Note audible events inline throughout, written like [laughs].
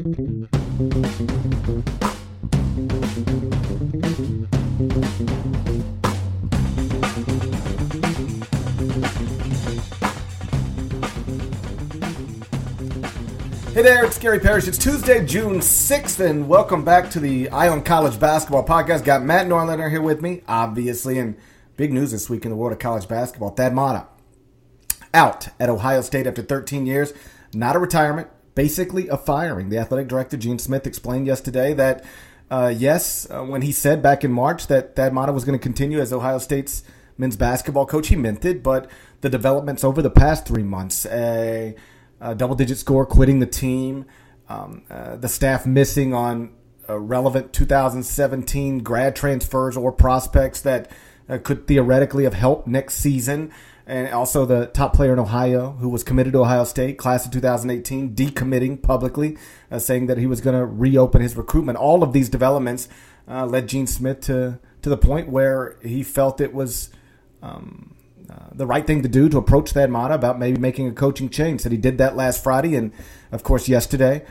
Hey there, it's Gary Parrish. It's Tuesday, June 6th, and welcome back to the Eye on College Basketball Podcast. Got Matt Norlander here with me, obviously, and big news this week in the world of college basketball. Thad Matta out at Ohio State after 13 years. Not a retirement, basically a firing. The athletic director, Gene Smith, explained yesterday that, uh, yes, uh, when he said back in March that Thad Matta was going to continue as Ohio State's men's basketball coach, he meant it, but the developments over the past three months, a, uh, double digit score, quitting the team, um, uh, the staff missing on uh, relevant 2017 grad transfers or prospects that uh, could theoretically have helped next season. And also the top player in Ohio who was committed to Ohio State, class of 2018, decommitting publicly, uh, saying that he was going to reopen his recruitment. All of these developments uh, led Gene Smith to, to the point where he felt it was. Um, uh, the right thing to do to approach Thad Matta about maybe making a coaching change. Said he did that last Friday, and of course yesterday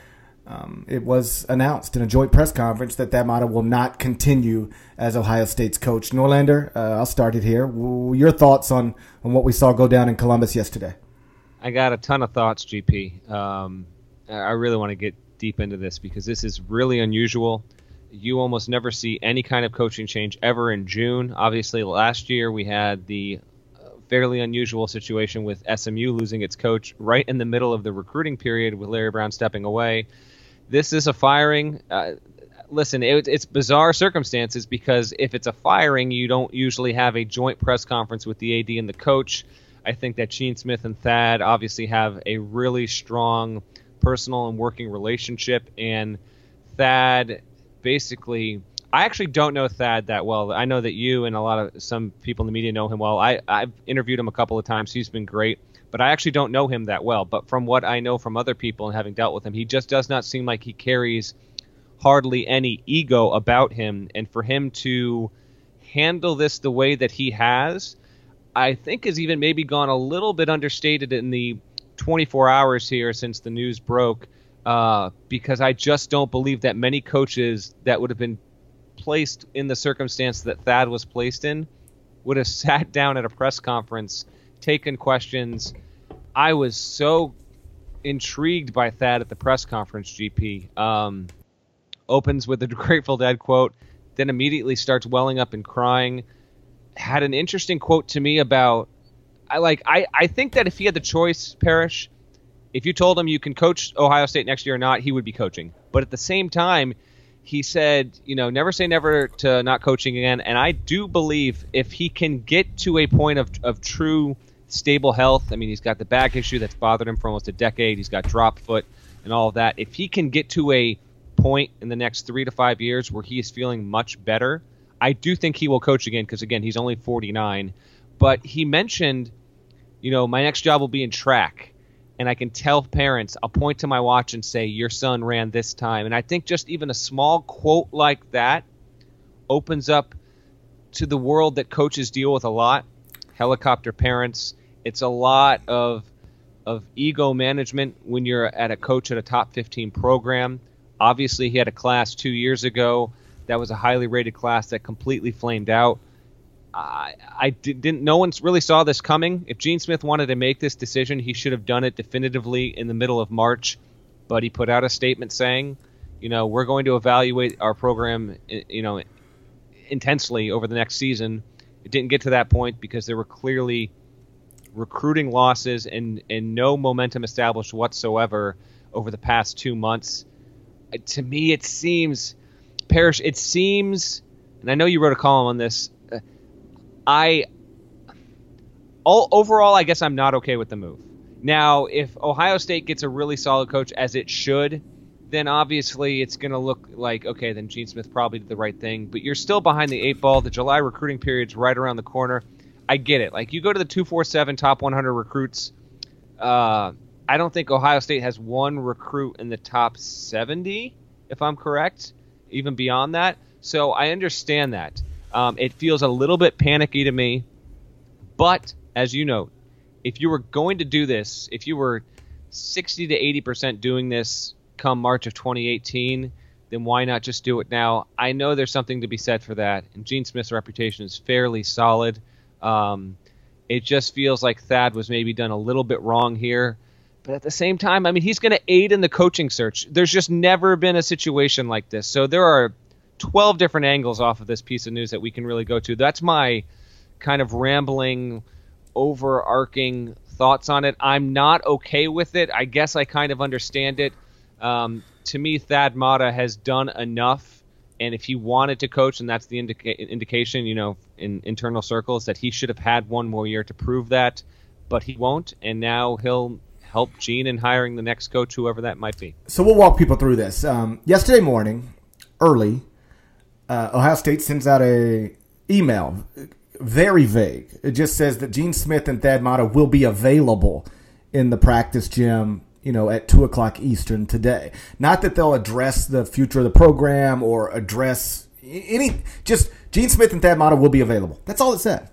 um, it was announced in a joint press conference that Thad Matta will not continue as Ohio State's coach. Norlander, uh, I'll start it here. Your thoughts on on what we saw go down in Columbus yesterday? I got a ton of thoughts, GP. Um, I really want to get deep into this because this is really unusual. You almost never see any kind of coaching change ever in June. Obviously, last year we had the fairly unusual situation with SMU losing its coach right in the middle of the recruiting period with Larry Brown stepping away. This is a firing. Uh, listen, it, it's bizarre circumstances because if it's a firing, you don't usually have a joint press conference with the AD and the coach. I think that Gene Smith and Thad obviously have a really strong personal and working relationship, and Thad basically I actually don't know Thad that well. I know that you and a lot of some people in the media know him well. I, I've interviewed him a couple of times. He's been great, but I actually don't know him that well. But from what I know from other people and having dealt with him, he just does not seem like he carries hardly any ego about him. And for him to handle this the way that he has, I think has even maybe gone a little bit understated in the 24 hours here since the news broke. Uh, because I just don't believe that many coaches that would have been placed in the circumstance that Thad was placed in would have [laughs] sat down at a press conference, taken questions. I was so intrigued by Thad at the press conference, GP. Um, opens with a [laughs] Grateful Dead quote, then immediately starts welling up and crying. Had an interesting quote to me about I like I, I think that if he had the choice, Parrish, if you told him you can coach Ohio State next year or not, he would be coaching. But at the same time, he said, you know, never say never to not coaching again. And I do believe if he can get to a point of, of true stable health, I mean, he's got the back issue that's bothered him for almost a decade. He's got drop foot and all of that. If he can get to a point in the next three to five years where he is feeling much better, I do think he will coach again because, again, he's only 49. But he mentioned, you know, my next job will be in track and I can tell parents, I'll point to my watch and say, Your son ran this time. And I think just even a small quote like that opens up to the world that coaches deal with a lot helicopter parents. It's a lot of of ego management when you're at a coach at a top 15 program. Obviously, he had a class two years ago that was a highly rated class that completely flamed out. I, I didn't. No one really saw this coming. If Gene Smith wanted to make this decision, he should have done it definitively in the middle of March. But he put out a statement saying, you know, we're going to evaluate our program, you know, intensely over the next season. It didn't get to that point because there were clearly recruiting losses and and no momentum established whatsoever over the past two months. Uh, to me, it seems, Parrish. It seems, and I know you wrote a column on this uh, I all overall, I guess I'm not okay with the move. Now, if Ohio State gets a really solid coach as it should, then obviously it's going to look like okay, then Gene Smith probably did the right thing. But you're still behind the eight ball. The July recruiting period's right around the corner. I get it. Like you go to the 247 top 100 recruits. Uh, I don't think Ohio State has one recruit in the top 70, if I'm correct, even beyond that. So I understand that. Um, it feels a little bit panicky to me. But as you know, if you were going to do this, if you were 60 to 80 percent doing this come March of 2018, then why not just do it now? I know there's something to be said for that, and Gene Smith's reputation is fairly solid. Um, it just feels like Thad was maybe done a little bit wrong here. But at the same time, I mean, he's going to aid in the coaching search. There's just never been a situation like this. So there are 12 different angles off of this piece of news that we can really go to. That's my kind of rambling, overarching thoughts on it. I'm not okay with it. I guess I kind of understand it. Um, to me, Thad Matta has done enough, and if he wanted to coach, and that's the indica- indication, you know, in internal circles, that he should have had one more year to prove that, but he won't, and now he'll help Gene in hiring the next coach, whoever that might be. So we'll walk people through this. Um, yesterday morning, early, uh, Ohio State sends out a email, very vague. It just says that Gene Smith and Thad Matta will be available in the practice gym you know, at two o'clock Eastern today. Not that they'll address the future of the program or address any. Just Gene Smith and Thad Matta will be available. That's all it said.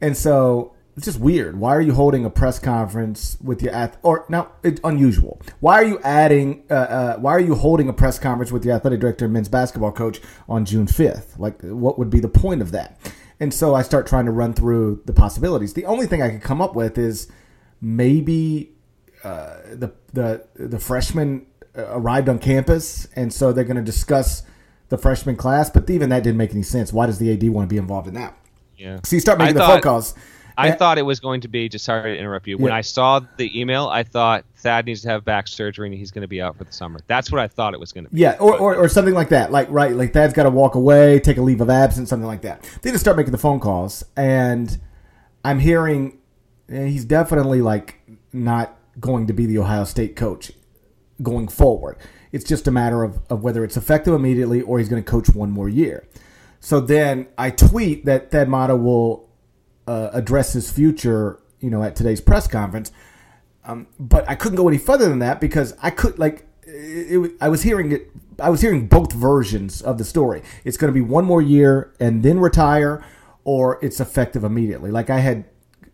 And so it's just weird. Why are you holding a press conference with your ath- or now it's unusual? Why are you adding? Uh, uh, why are you holding a press conference with your athletic director and men's basketball coach on June fifth? Like, what would be the point of that? And so I start trying to run through the possibilities. The only thing I could come up with is maybe uh, the the the freshmen uh, arrived on campus, and so they're going to discuss the freshman class. But even that didn't make any sense. Why does the AD want to be involved in that? Yeah. So you start making I the thought, phone calls. I thought it was going to be. Just sorry to interrupt you. When I saw the email, I thought Thad needs to have back surgery and he's going to be out for the summer. That's what I thought it was going to be. Yeah, or, or, or something like that. Like right, like Thad's got to walk away, take a leave of absence, something like that. They just start making the phone calls, and I'm hearing eh, he's definitely like not going to be the Ohio State coach going forward. It's just a matter of, of whether it's effective immediately or he's going to coach one more year. So then I tweet that Thad Matta will uh, address his future, you know, at today's press conference. Um, but I couldn't go any further than that because I could like it, it, I was hearing it. I was hearing both versions of the story. It's going to be one more year and then retire, or it's effective immediately. Like I had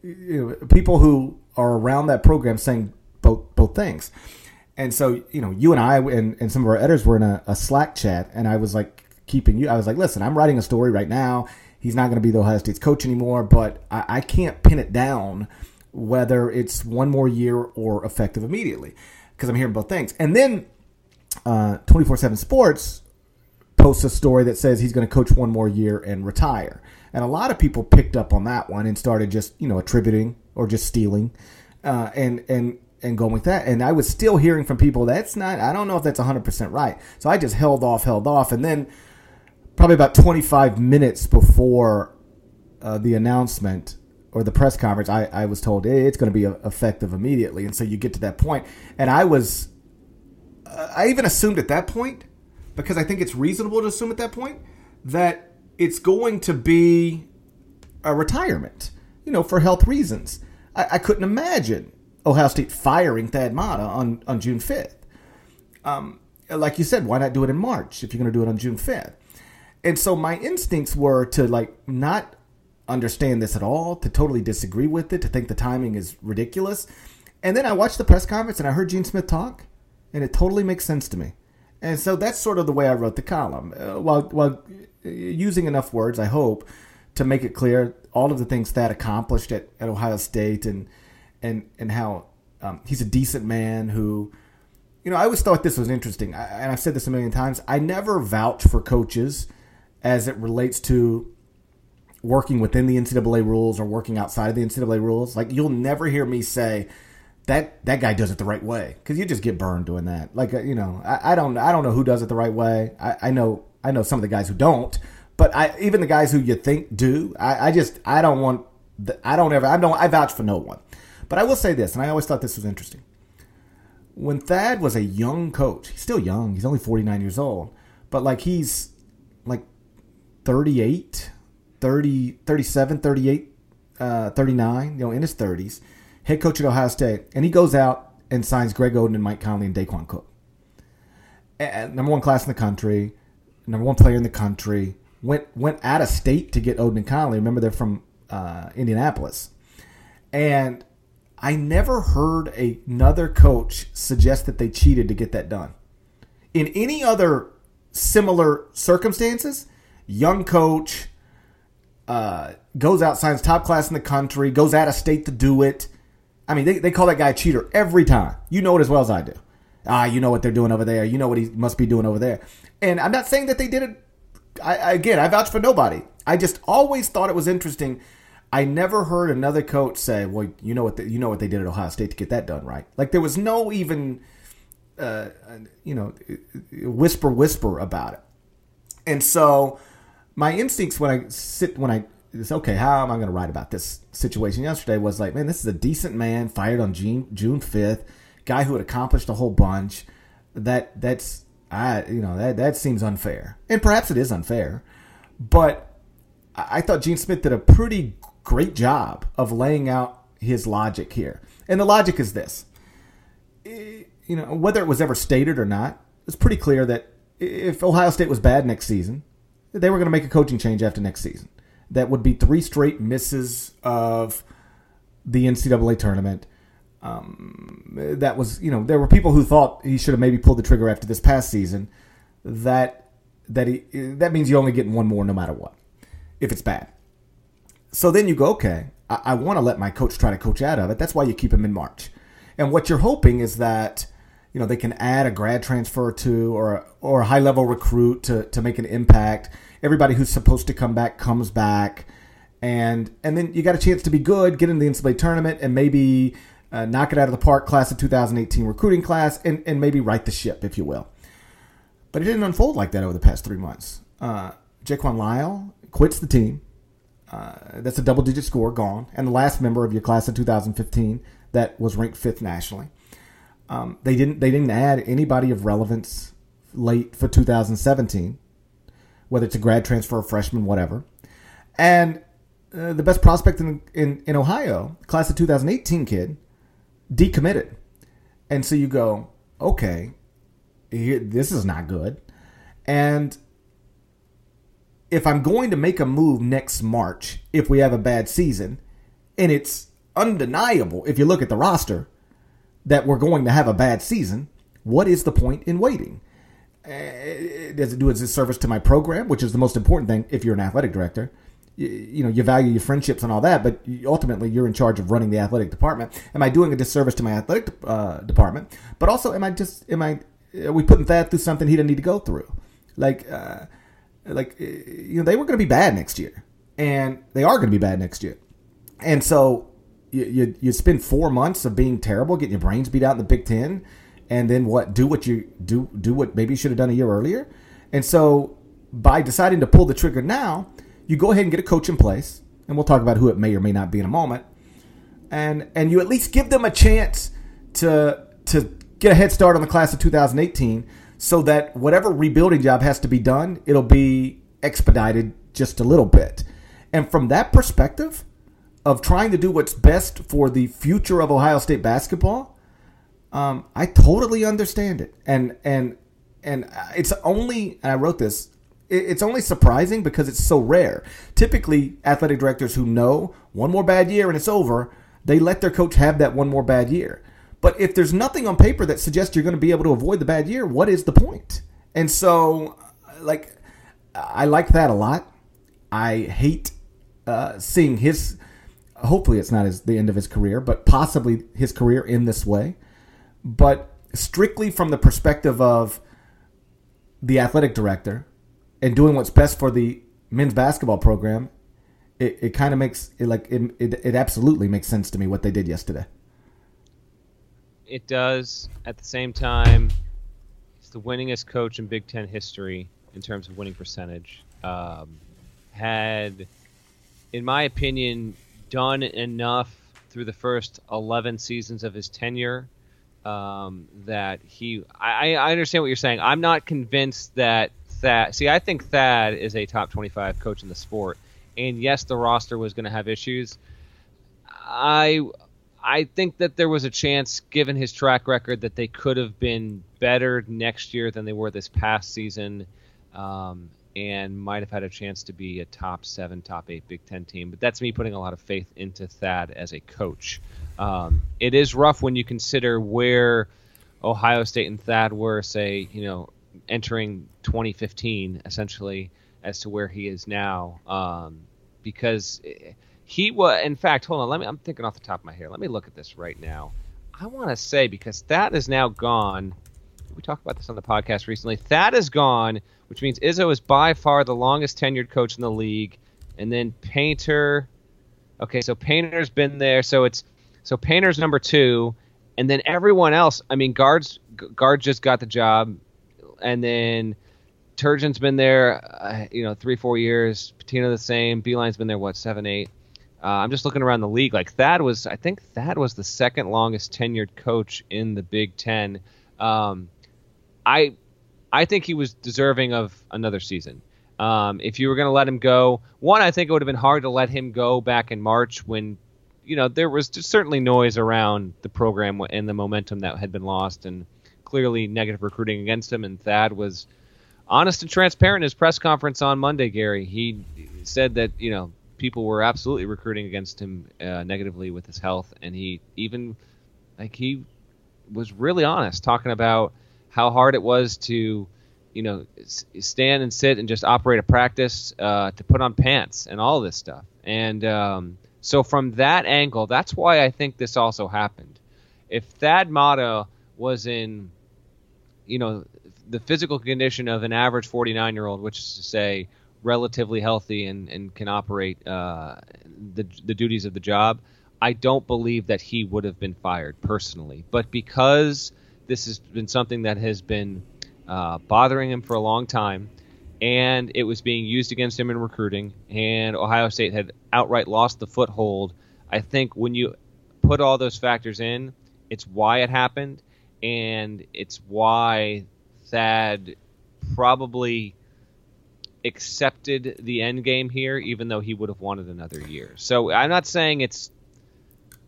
you know, people who are around that program saying both both things. And so, you know, you and I and, and some of our editors were in a, a Slack chat, and I was like keeping you. I was like, listen, I'm writing a story right now. He's not going to be the Ohio State's coach anymore, but I, I can't pin it down whether it's one more year or effective immediately because I'm hearing both things. And then uh, 24 7 Sports posts a story that says he's going to coach one more year and retire. And a lot of people picked up on that one and started just, you know, attributing or just stealing uh, and, and, and going with that. And I was still hearing from people that's not, I don't know if that's 100% right. So I just held off, held off. And then probably about 25 minutes before uh, the announcement or the press conference, I, I was told hey, it's going to be effective immediately. And so you get to that point, and I was, uh, I even assumed at that point, because I think it's reasonable to assume at that point that it's going to be a retirement, you know, for health reasons. I, I couldn't imagine Ohio State firing Thad Matta on, on June 5th. Um, like you said, why not do it in March if you're going to do it on June 5th? And so my instincts were to like not understand this at all, to totally disagree with it, to think the timing is ridiculous. And then I watched the press conference and I heard Gene Smith talk, and it totally makes sense to me. And so that's sort of the way I wrote the column, uh, while while using enough words, I hope, to make it clear all of the things Thad accomplished at, at Ohio State and and and how um, he's a decent man who, you know, I always thought this was interesting, I, and I've said this a million times. I never vouch for coaches as it relates to working within the NCAA rules or working outside of the NCAA rules. Like you'll never hear me say that that guy does it the right way because you just get burned doing that. Like uh, you know, I, I, don't I don't know who does it the right way. I, I, know I know some of the guys who don't, but I even the guys who you think do. I, I just I don't want the, I don't ever I don't I vouch for no one. But I will say this, and I always thought this was interesting. When Thad was a young coach, he's still young. He's only 49 years old, but like he's like 38, 30, 37, 38, uh, 39, you know, in his 30s, head coach at Ohio State, and he goes out and signs Greg Oden and Mike Conley and Daequan Cook. And number one class in the country, number one player in the country, went went out of state to get Oden and Conley. Remember, they're from uh, Indianapolis. And I never heard a, another coach suggest that they cheated to get that done. In any other similar circumstances, young coach uh, goes out, signs top class in the country, goes out of state to do it. I mean, they, they call that guy a cheater every time. You know it as well as I do. Ah, you know what they're doing over there. You know what he must be doing over there. And I'm not saying that they did it. I, again, I vouch for nobody. I just always thought it was interesting. I never heard another coach say, "Well, you know what the, you know what they did at Ohio State to get that done right." Like there was no even, uh, you know, whisper whisper about it. And so, my instincts when I sit when I it's okay, how am I going to write about this situation yesterday? Was like, man, this is a decent man fired on June June fifth, guy who had accomplished a whole bunch. That that's I you know that that seems unfair, and perhaps it is unfair, but I thought Gene Smith did a pretty great job of laying out his logic here. And the logic is this you know, whether it was ever stated or not, it's pretty clear that if Ohio State was bad next season, they were going to make a coaching change after next season. That would be three straight misses of the NCAA tournament. Um, that was, you know, there were people who thought he should have maybe pulled the trigger after this past season. That that he that means you're only getting one more no matter what if it's bad. So then you go, okay, I, I want to let my coach try to coach out of it. That's why you keep him in March. And what you're hoping is that you know they can add a grad transfer to or or a high level recruit to to make an impact. Everybody who's supposed to come back comes back, and and then you got a chance to be good, get into the NCAA tournament, and maybe uh, knock it out of the park. Class of 2018 recruiting class, and and maybe right the ship, if you will. But it didn't unfold like that over the past three months. Uh, Jaquan Lyle quits the team. Uh, that's a double digit score gone. And the last member of your class of 2015 that was ranked fifth nationally. Um, they didn't they didn't add anybody of relevance late for 2017, whether it's a grad transfer, or freshman, whatever. And uh, the best prospect in, in in Ohio, class of 2018 kid, decommitted. And so you go, okay, this is not good. And if I'm going to make a move next March, if we have a bad season, and it's undeniable if you look at the roster that we're going to have a bad season, what is the point in waiting? Uh, does it do a service to my program, which is the most important thing if you're an athletic director? You, know, you value your friendships and all that, but ultimately you're in charge of running the athletic department. Am I doing a disservice to my athletic uh, department? But also, am I just am I are we putting Thad through something he didn't need to go through? Like, uh, like eh, you know they were going to be bad next year, and they are going to be bad next year, and so you, you you spend four months of being terrible, getting your brains beat out in the Big Ten, and then what? Do what you do do what maybe you should have done a year earlier, and so by deciding to pull the trigger now, you go ahead and get a coach in place, and we'll talk about who it may or may not be in a moment, and and you at least give them a chance to to get a head start on the class of 2018 so that whatever rebuilding job has to be done, it'll be expedited just a little bit. And from that perspective of trying to do what's best for the future of Ohio State basketball, um, I totally understand it. And and and it's only and I wrote this. It's only surprising because it's so rare. Typically, athletic directors who know one more bad year and it's over, they let their coach have that one more bad year. But if there's nothing on paper that suggests you're going to be able to avoid the bad year, what is the point? And so, like, I like that a lot. I hate uh, seeing his. Hopefully, it's not his, the end of his career, but possibly his career in this way. But strictly from the perspective of the athletic director and doing what's best for the men's basketball program, it, it kind of makes it like it, it, it absolutely makes sense to me what they did yesterday it does. At the same time, it's the winningest coach in Big Ten history in terms of winning percentage. Um, had, in my opinion, done enough through the first 11 seasons of his tenure um, that he. I, I understand what you're saying. I'm not convinced that Thad. See, I think Thad is a top 25 coach in the sport. And yes, the roster was going to have issues. I I think that there was a chance, given his track record, that they could have been better next year than they were this past season, um, and might have had a chance to be a top seven, top eight Big Ten team. But that's me putting a lot of faith into Thad as a coach. Um, it is rough when you consider where Ohio State and Thad were, say, you know, entering 2015, essentially, as to where he is now. Um, because he was, in fact, hold on, let me, I'm thinking off the top of my head. Let me look at this right now. I want to say, because that is now gone. We talked about this on the podcast recently. that is gone, which means Izzo is by far the longest tenured coach in the league. And then Painter. Okay, so Painter's been there. So it's so Painter's number two, and then everyone else. I mean, guards guard just got the job, and then Turgeon's been there, uh, you know, three four years. Pitino the same. Beilein's been there what seven eight. Uh, I'm just looking around the league. Like Thad was, I think Thad was the second longest tenured coach in the Big Ten. Um, I, I think he was deserving of another season. Um, if you were going to let him go, one, I think it would have been hard to let him go back in March when, you know, there was just certainly noise around the program and the momentum that had been lost, and clearly negative recruiting against him. And Thad was honest and transparent in his press conference on Monday. Gary, he said that you know people were absolutely recruiting against him uh, negatively with his health, and he even like he was really honest talking about how hard it was to you know stand and sit and just operate a practice uh, to put on pants and all this stuff and um, so from that angle that's why i think this also happened if thad matta was in you know the physical condition of an average 49 year old which is to say relatively healthy and, and can operate uh, the, the duties of the job i don't believe that he would have been fired personally but because this has been something that has been uh, bothering him for a long time, and it was being used against him in recruiting. And Ohio State had outright lost the foothold. I think when you put all those factors in, it's why it happened, and it's why Thad probably accepted the end game here, even though he would have wanted another year. So I'm not saying it's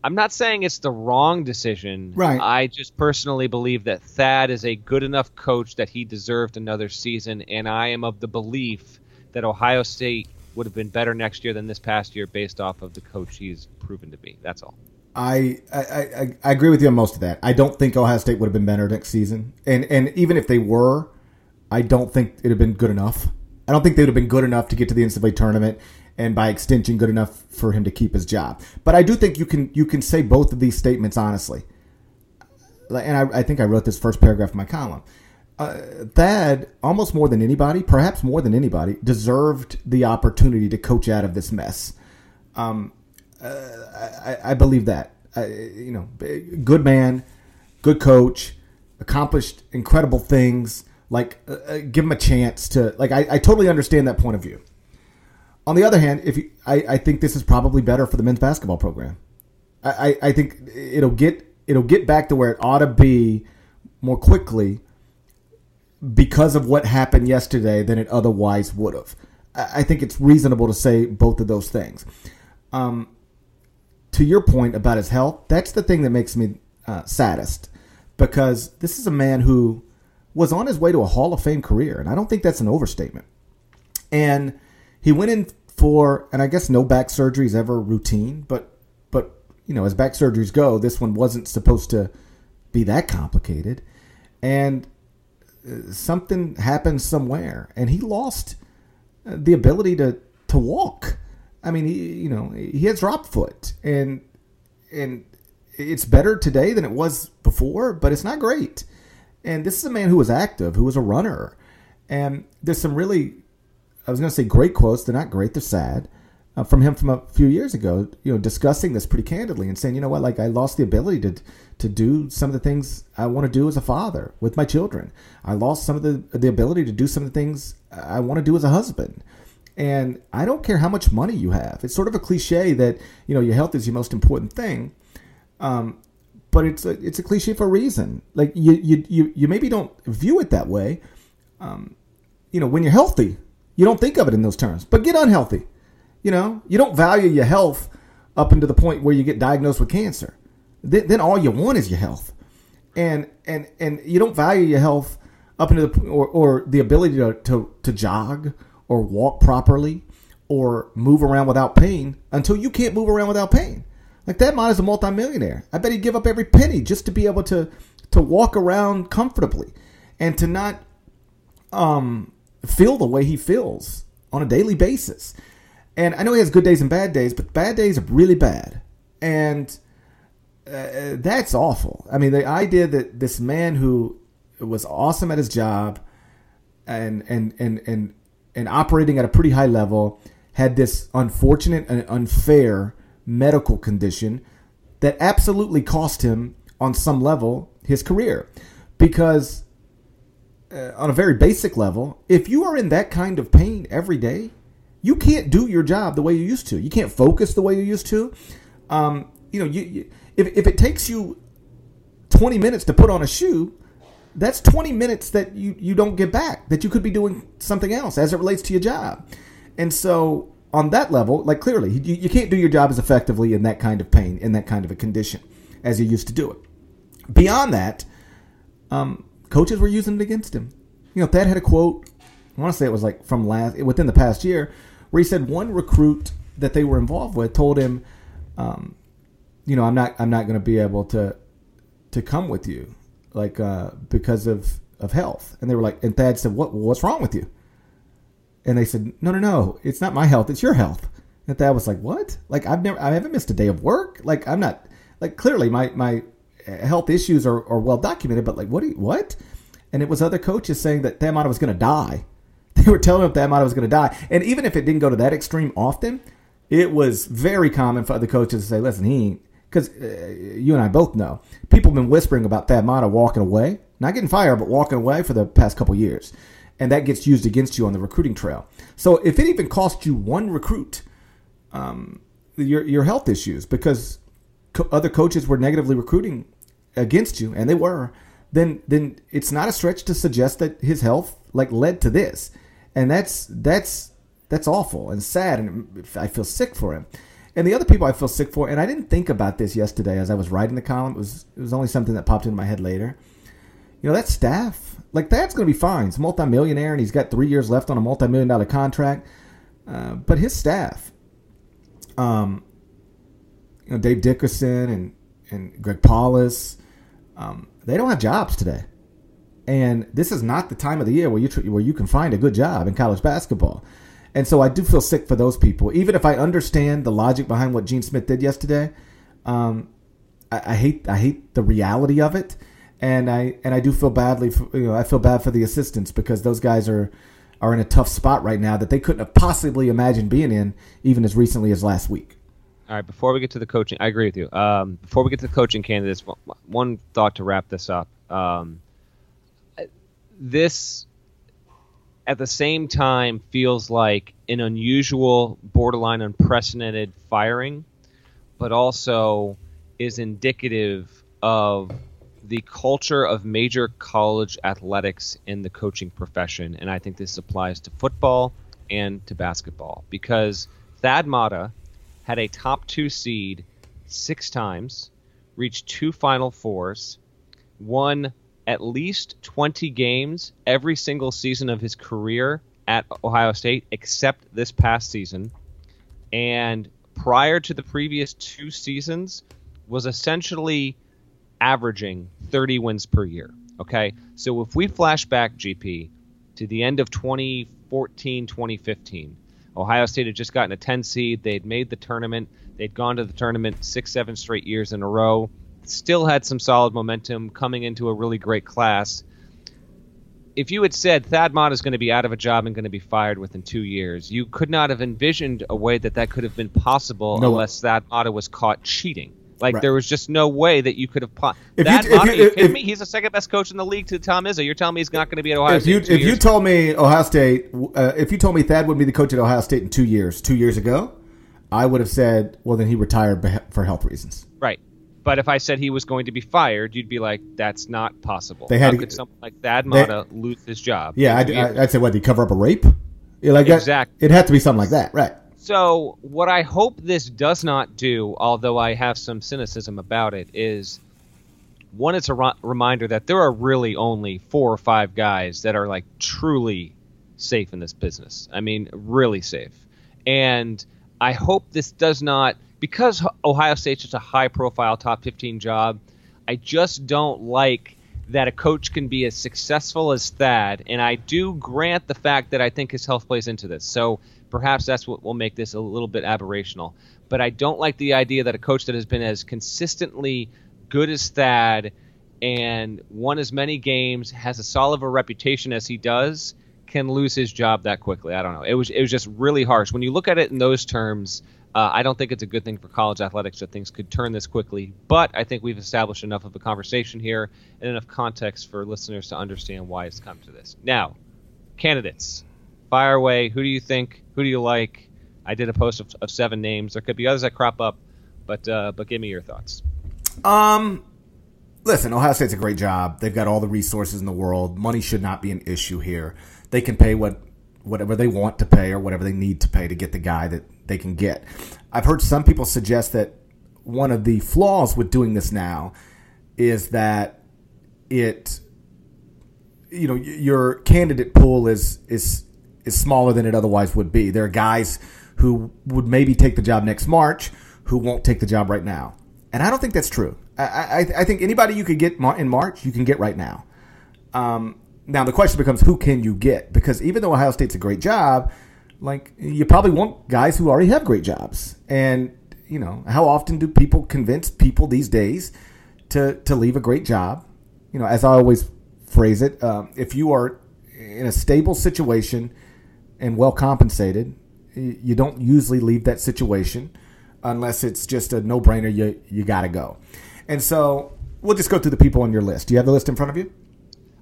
I'm not saying it's the wrong decision. Right. I just personally believe that Thad is a good enough coach that he deserved another season, and I am of the belief that Ohio State would have been better next year than this past year based off of the coach he's proven to be. That's all. I, I, I, I agree with you on most of that. I don't think Ohio State would have been better next season, and and even if they were, I don't think it'd have been good enough. I don't think they would have been good enough to get to the NCAA tournament and by extension good enough for him to keep his job. But I do think you can you can say both of these statements honestly. And I, I think I wrote this first paragraph in my column. Uh, Thad, almost more than anybody, perhaps more than anybody, deserved the opportunity to coach out of this mess. Um, uh, I, I, believe that. I, you know, good man, good coach, accomplished incredible things. Like, uh, uh give him a chance to. Like, I, I totally understand that point of view. On the other hand, if you, I, I think this is probably better for the men's basketball program. I, I, I think it'll get it'll get back to where it ought to be more quickly because of what happened yesterday than it otherwise would have. I think it's reasonable to say both of those things. Um, to your point about his health, that's the thing that makes me uh, saddest because this is a man who was on his way to a Hall of Fame career, and I don't think that's an overstatement. And he went in for, and I guess no back surgery is ever routine, but but you know as back surgeries go, this one wasn't supposed to be that complicated, and uh, something happened somewhere, and he lost uh, the ability to to walk. I mean, he you know he has drop foot, and and it's better today than it was before, but it's not great. And this is a man who was active, who was a runner, and there's some really I was going to say great quotes. They're not great. They're sad. Uh, from him from a few years ago, you know, discussing this pretty candidly and saying, you know what, like I lost the ability to to do some of the things I want to do as a father with my children. I lost some of the the ability to do some of the things I want to do as a husband. And I don't care how much money you have. It's sort of a cliche that you know your health is your most important thing. Um, but it's a it's a cliche for a reason. Like you you you, you maybe don't view it that way. Um, you know, when you're healthy, you don't think of it in those terms, but get unhealthy. You know, you don't value your health up into the point where you get diagnosed with cancer. Then, then all you want is your health, and and and you don't value your health up into the or, or the ability to, to to jog or walk properly or move around without pain until you can't move around without pain. Like that man is a multimillionaire. I bet he'd give up every penny just to be able to to walk around comfortably and to not um, feel the way he feels on a daily basis. And I know he has good days and bad days, but bad days are really bad. And uh, that's awful. I mean, the idea that this man who was awesome at his job and and and and and operating at a pretty high level had this unfortunate and unfair medical condition that absolutely cost him on some level his career. Because uh, on a very basic level if you are in that kind of pain every day you can't do your job the way you used to. You can't focus the way you used to. Um, you know you, you if, if it takes you 20 minutes to put on a shoe that's 20 minutes that you, you don't get back that you could be doing something else as it relates to your job. And so on that level like clearly you, you can't do your job as effectively in that kind of pain in that kind of a condition as you used to do it. Beyond that um, coaches were using it against him. You know thad had a quote i want to say it was like from last within the past year where he said one recruit that they were involved with told him um, you know i'm not i'm not going to be able to to come with you like uh, because of of health. And they were like, and Thad said, "What? What's wrong with you?" And they said, "No, no, no. It's not my health. It's your health." And Thad was like, "What? Like I've never, I haven't missed a day of work. Like I'm not, like clearly my my health issues are, are well documented. But like, what? Do you, what?" And it was other coaches saying that Thad Matta was going to die. [laughs] They were telling him Thad Matta was going to die. And even if it didn't go to that extreme often, it was very common for other coaches to say, "Listen, he ain't." Because uh, you and I both know people have been whispering about Thad Matta walking away, not getting fired, but walking away for the past couple years, and that gets used against you on the recruiting trail. So if it even cost you one recruit, um, your your health issues because co- other coaches were negatively recruiting against you, and they were, then then it's not a stretch to suggest that his health like led to this, and that's that's that's awful and sad, and I feel sick for him. And the other people I feel sick for, and I didn't think about this yesterday as I was writing the column. It was it was only something that popped into my head later. You know, that staff, like that's going to be fine. He's a multimillionaire, and he's got three years left on a multi-million dollar contract. Uh, but his staff, um, you know, Dave Dickerson and and Greg Paulus, um, they don't have jobs today. And this is not the time of the year where you tr- where you can find a good job in college basketball. And so I do feel sick for those people. Even if I understand the logic behind what Gene Smith did yesterday, um, I, I, hate I hate the reality of it, and I and I do feel badly. For, you know, I feel bad for the assistants because those guys are are in a tough spot right now that they couldn't have possibly imagined being in even as recently as last week. All right, before we get to the coaching, I agree with you. Um, before we get to the coaching candidates, one thought to wrap this up. Um, this at the same time feels like an unusual, borderline unprecedented firing, but also is indicative of the culture of major college athletics in the coaching profession. And I think this applies to football and to basketball because Thad Matta had a top two seed six times, reached two Final Fours, won at least 20 games every single season of his career at Ohio State, except this past season. And prior to the previous two seasons, was essentially averaging 30 wins per year. Okay, so if we flash back, GP, to the end of 2014, 2015, Ohio State had just gotten a 10 seed. They'd made the tournament. They'd gone to the tournament six, seven straight years in a row still had some solid momentum coming into a really great class. If you had said Thad Matta is going to be out of a job and going to be fired within two years, you could not have envisioned a way that that could have been possible no. unless Thad Matta was caught cheating. Like right. there was just no way that you could have. Po- if that you, Matta, you, if, me? He's the second best coach in the league to Tom Izzo. You're telling me he's not going to be at Ohio if State. You, if you told me Ohio State, uh, if you told me Thad would be the coach at Ohio State in two years, two years ago, I would have said, well, then he retired for health reasons. Right. But if I said he was going to be fired, you'd be like, "That's not possible." They had How could someone like Thad Matta they, lose his job? Yeah, I'd, I'd, say, what? Did he cover up a rape? Like exactly. That, it had to be something like that, right? So, what I hope this does not do, although I have some cynicism about it, is one, it's a re- reminder that there are really only four or five guys that are like truly safe in this business. I mean, really safe. And I hope this does not because Ohio State's just a high profile top 15 job, I just don't like that a coach can be as successful as Thad, and I do grant the fact that I think his health plays into this. So perhaps that's what will make this a little bit aberrational. But I don't like the idea that a coach that has been as consistently good as Thad and won as many games, has as solid of a reputation as he does, can lose his job that quickly. I don't know. It was it was just really harsh. When you look at it in those terms, uh, I don't think it's a good thing for college athletics that things could turn this quickly. But I think we've established enough of a conversation here and enough context for listeners to understand why it's come to this. Now, candidates, fire away. Who do you think? Who do you like? I did a post of, of seven names. There could be others that crop up, but uh, but give me your thoughts. Um, listen, Ohio State's a great job. They've got all the resources in the world. Money should not be an issue here. They can pay what whatever they want to pay or whatever they need to pay to get the guy that they can get. I've heard some people suggest that one of the flaws with doing this now is that it you know your candidate pool is is is smaller than it otherwise would be. There are guys who would maybe take the job next March who won't take the job right now. And I don't think that's true. I, I, I think anybody you could get in March, you can get right now. Um, now the question becomes, who can you get? Because even though Ohio State's a great job, like you probably want guys who already have great jobs. And you know, how often do people convince people these days to to leave a great job? You know, as I always phrase it, um, if you are in a stable situation and well compensated, you don't usually leave that situation unless it's just a no brainer. You you got to go. And so we'll just go through the people on your list. Do you have the list in front of you?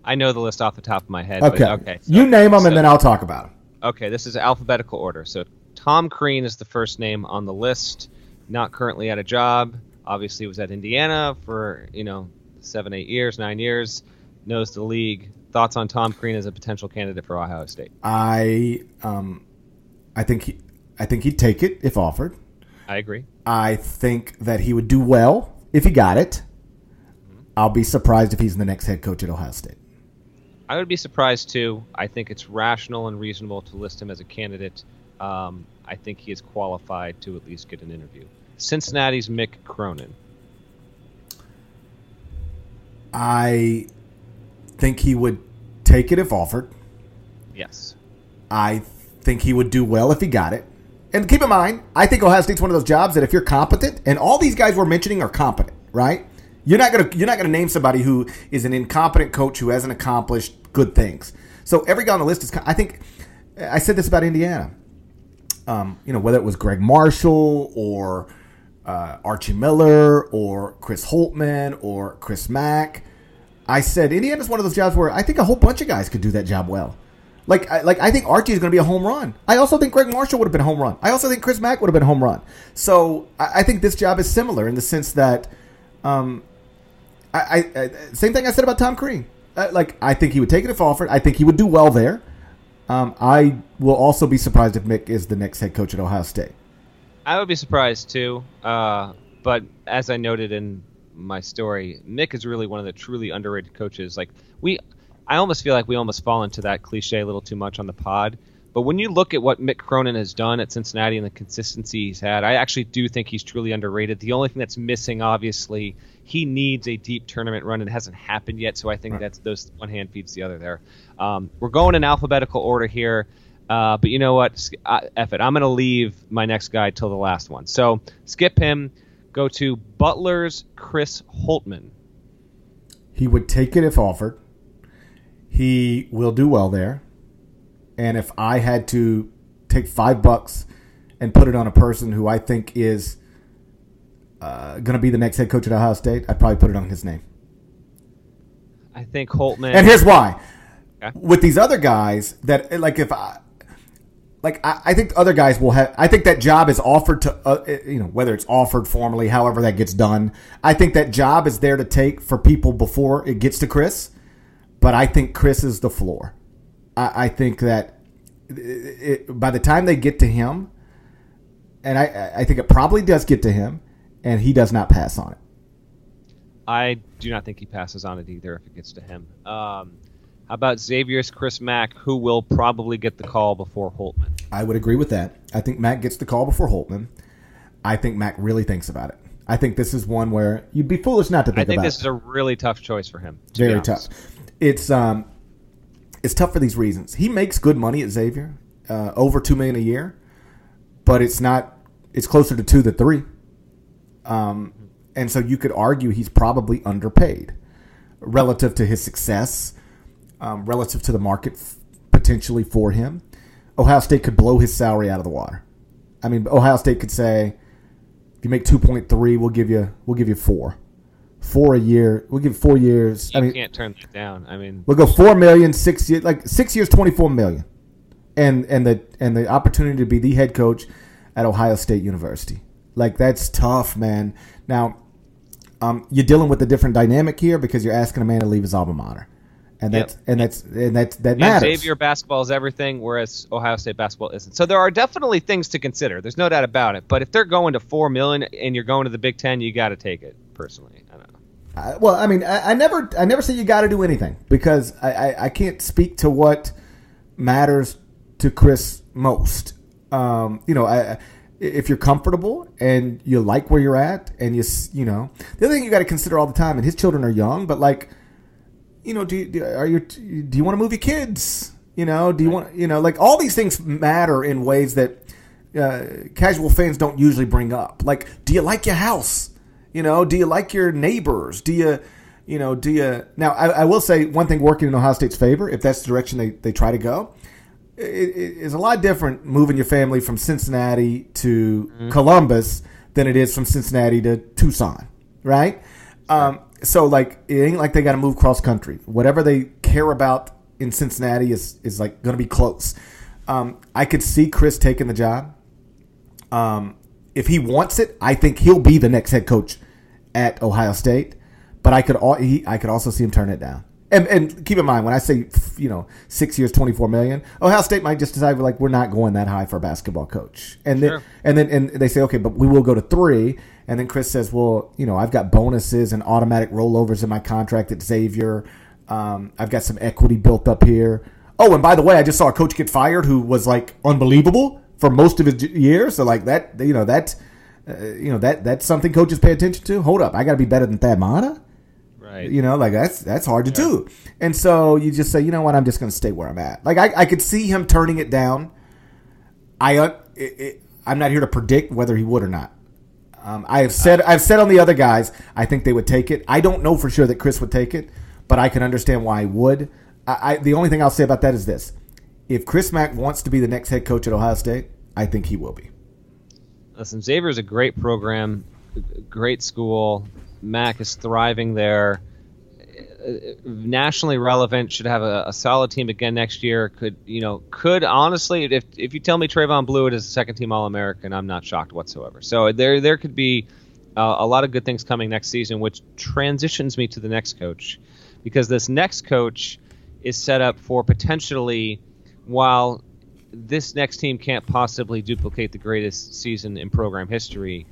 I know the list off the top of my head. Okay. Okay. So, you name them, so, and then I'll talk about them. Okay. This is alphabetical order. So Tom Crean is the first name on the list. Not currently at a job. Obviously, was at Indiana for you know seven, eight years, nine years. Knows the league. Thoughts on Tom Crean as a potential candidate for Ohio State? I um, I think he, I think he'd take it if offered. I agree. I think that he would do well if he got it. Mm-hmm. I'll be surprised if he's the next head coach at Ohio State. I would be surprised too. I think it's rational and reasonable to list him as a candidate. Um, I think he is qualified to at least get an interview. Cincinnati's Mick Cronin. I think he would take it if offered. Yes. I think he would do well if he got it. And keep in mind, I think Ohio State's one of those jobs that if you're competent, and all these guys we're mentioning are competent, right? You're not gonna you're not gonna name somebody who is an incompetent coach who hasn't accomplished good things. So every guy on the list is. I think I said this about Indiana. Um, you know, whether it was Gregg Marshall or uh, Archie Miller or Chris Holtmann or Chris Mack, I said Indiana's one of those jobs where I think a whole bunch of guys could do that job well. Like, I, like I think Archie is going to be a home run. I also think Gregg Marshall would have been a home run. I also think Chris Mack would have been a home run. So I, I think this job is similar in the sense that, um, I, I, same thing I said about Tom Crean. Uh, like I think he would take it if offered. I think he would do well there. Um, I will also be surprised if Mick is the next head coach at Ohio State. I would be surprised too. Uh, but as I noted in my story, Mick is really one of the truly underrated coaches. Like we I almost feel like we almost fall into that cliche a little too much on the pod. But when you look at what Mick Cronin has done at Cincinnati and the consistency he's had, I actually do think he's truly underrated. The only thing that's missing, obviously, he needs a deep tournament run. It hasn't happened yet, so I think that's those one hand feeds the other there. Um, we're going in alphabetical order here, uh, but you know what? Uh, F it. I'm going to leave my next guy till the last one. So skip him. Go to Butler's Chris Holtmann. He would take it if offered he will do well there. And if I had to take five bucks and put it on a person who I think is uh, going to be the next head coach at Ohio State, I'd probably put it on his name. I think Holtmann. And here's why. Okay. With these other guys, that like if I like I, I, think other guys will have. I think that job is offered to uh, you know whether it's offered formally, however that gets done. I think that job is there to take for people before it gets to Chris but I think Chris is the floor. I, I think that it, by the time they get to him, and I, I think it probably does get to him, and he does not pass on it. I do not think he passes on it either if it gets to him. Um, how about Xavier's Chris Mack, who will probably get the call before Holtmann? I would agree with that. I think Mack gets the call before Holtmann. I think Mack really thinks about it. I think this is one where you'd be foolish not to think about. I think about. this it. is a really tough choice for him. to very tough. It's um, it's tough for these reasons. He makes good money at Xavier, uh, over two million a year, but it's not. It's closer to two than three. Um, and so you could argue he's probably underpaid relative to his success, um, relative to the market f- potentially for him. Ohio State could blow his salary out of the water. I mean, Ohio State could say, if you make two point three, we'll give you we'll give you four, four a year. We'll give you four years. You I mean, can't turn that down. I mean, We'll go four million, six years, like six years, twenty four million, and and the and the opportunity to be the head coach at Ohio State University. Like that's tough, man. Now, um, you're dealing with a different dynamic here because you're asking a man to leave his alma mater, and Yep. that's and that's and that's that and matters. Xavier basketball is everything, whereas Ohio State basketball isn't. So there are definitely things to consider. There's no doubt about it. But if they're going to four million and you're going to the Big Ten, you got to take it. Personally, I don't know. I- well, I mean, I, I never, I never say you got to do anything because I, I, I can't speak to what matters to Chris most. Um, you know, I, if you're comfortable and you like where you're at, and you, you know, the other thing you got to consider all the time, and his children are young, but like, you know, do you, do, are you, do you want to move your kids? You know, do you want, you know, like all these things matter in ways that uh, casual fans don't usually bring up. Like, do you like your house? You know, do you like your neighbors? Do you, you know, do you? Now, I, I will say one thing working in Ohio State's favor, if that's the direction they, they try to go, it, it is a lot different moving your family from Cincinnati to Columbus than it is from Cincinnati to Tucson, right? Um, so, like, it ain't like they got to move cross country. Whatever they care about in Cincinnati is is like going to be close. Um, I could see Chris taking the job. Um, if he wants it, I think he'll be the next head coach at Ohio State. But I could al- he, I could also see him turn it down. And, and keep in mind when I say you know six years, twenty four million, Ohio State might just decide like we're not going that high for a basketball coach, and Sure. then and then and they say okay, but we will go to three, and then Chris says, well, you know, I've got bonuses and automatic rollovers in my contract at Xavier. Um, I've got some equity built up here. Oh, and by the way, I just saw a coach get fired who was like unbelievable for most of his year. So like that, you know that, uh, you know that that's something coaches pay attention to. Hold up, I got to be better than Thad Matta. Right. You know, like that's that's hard to do. And so you just say, you know what, I'm just going to stay where I'm at. Like I, I could see him turning it down. I uh, it, it, I'm not here to predict whether he would or not. Um, I have said I've said on the other guys, I think they would take it. I don't know for sure that Chris would take it, but I can understand why he would. I, I the only thing I'll say about that is this: if Chris Mack wants to be the next head coach at Ohio State, I think he will be. Listen, Xavier is a great program, great school. Mack is thriving there. Nationally relevant, should have a, a solid team again next year. Could you know? Could honestly, if if you tell me Trevon Bluiett is a second team All American, I'm not shocked whatsoever. So there there could be uh, a lot of good things coming next season, which transitions me to the next coach, because this next coach is set up for potentially, while this next team can't possibly duplicate the greatest season in program history.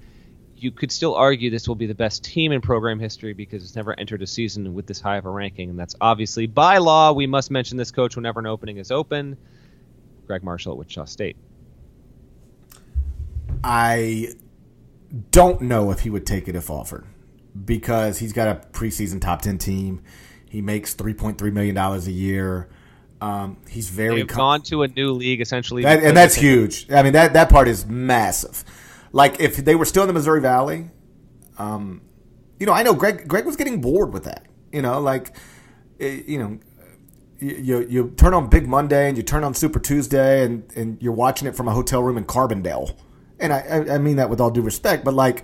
You could still argue this will be the best team in program history because it's never entered a season with this high of a ranking, and that's obviously by law. We must mention this coach whenever an opening is open. Gregg Marshall at Wichita State. I don't know if he would take it if offered because he's got a preseason top 10 team. He makes $3.3 million a year. Um, he's very They've com- gone to a new league essentially, that, and that's huge. I mean, that, that part is massive. Like, if they were still in the Missouri Valley, um, you know, I know Gregg, Gregg was getting bored with that. You know, like, eh, you know, you, you, turn on Big Monday and you turn on Super Tuesday and, and you're watching it from a hotel room in Carbondale. And I, I mean that with all due respect, but like,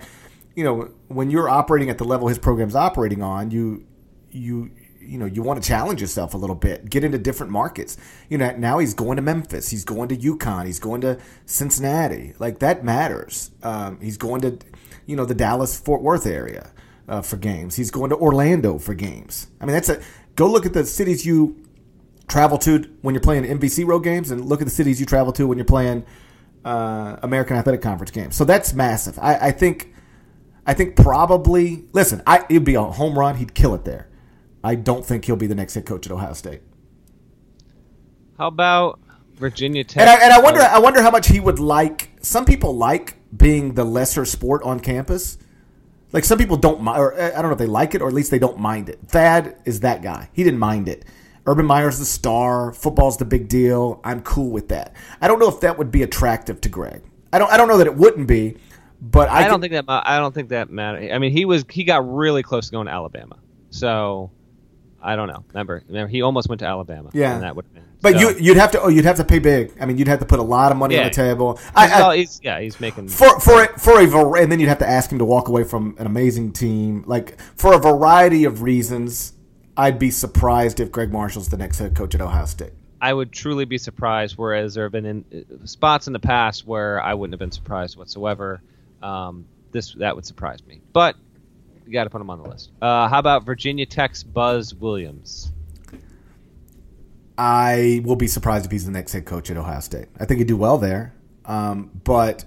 you know, when you're operating at the level his program's operating on, you, you, you know, you want to challenge yourself a little bit, get into different markets. You know, now he's going to Memphis, he's going to UConn, he's going to Cincinnati. Like that matters. Um, he's going to, you know, the Dallas Fort Worth area uh, for games. He's going to Orlando for games. I mean, that's a go look at the cities you travel to when you're playing MVC road games, and look at the cities you travel to when you're playing uh, American Athletic Conference games. So that's massive. I, I think, I think probably. Listen, I, it'd be a home run. He'd kill it there. I don't think he'll be the next head coach at Ohio State. How about Virginia Tech? And I, and I wonder, I wonder how much he would like. Some people like being the lesser sport on campus. Like some people don't, mind or I don't know if they like it or at least they don't mind it. Thad is that guy. He didn't mind it. Urban Meyer's the star. Football's the big deal. I'm cool with that. I don't know if that would be attractive to Gregg. I don't. I don't know that it wouldn't be, but I, I don't think that. I don't think that matter. I mean, he was he got really close to going to Alabama. So I don't know. Remember, remember he almost went to Alabama. Yeah, and that would. But so. you you'd have to oh you'd have to pay big. I mean you'd have to put a lot of money yeah. on the table. I, I, he's, yeah, he's making for for a, for a and then you'd have to ask him to walk away from an amazing team. Like for a variety of reasons, I'd be surprised if Gregg Marshall's the next head coach at Ohio State. I would truly be surprised. Whereas there have been in, spots in the past where I wouldn't have been surprised whatsoever. Um, this that would surprise me, but you got to put him on the list. Uh, how about Virginia Tech's Buzz Williams? I will be surprised if he's the next head coach at Ohio State. I think he'd do well there, um, but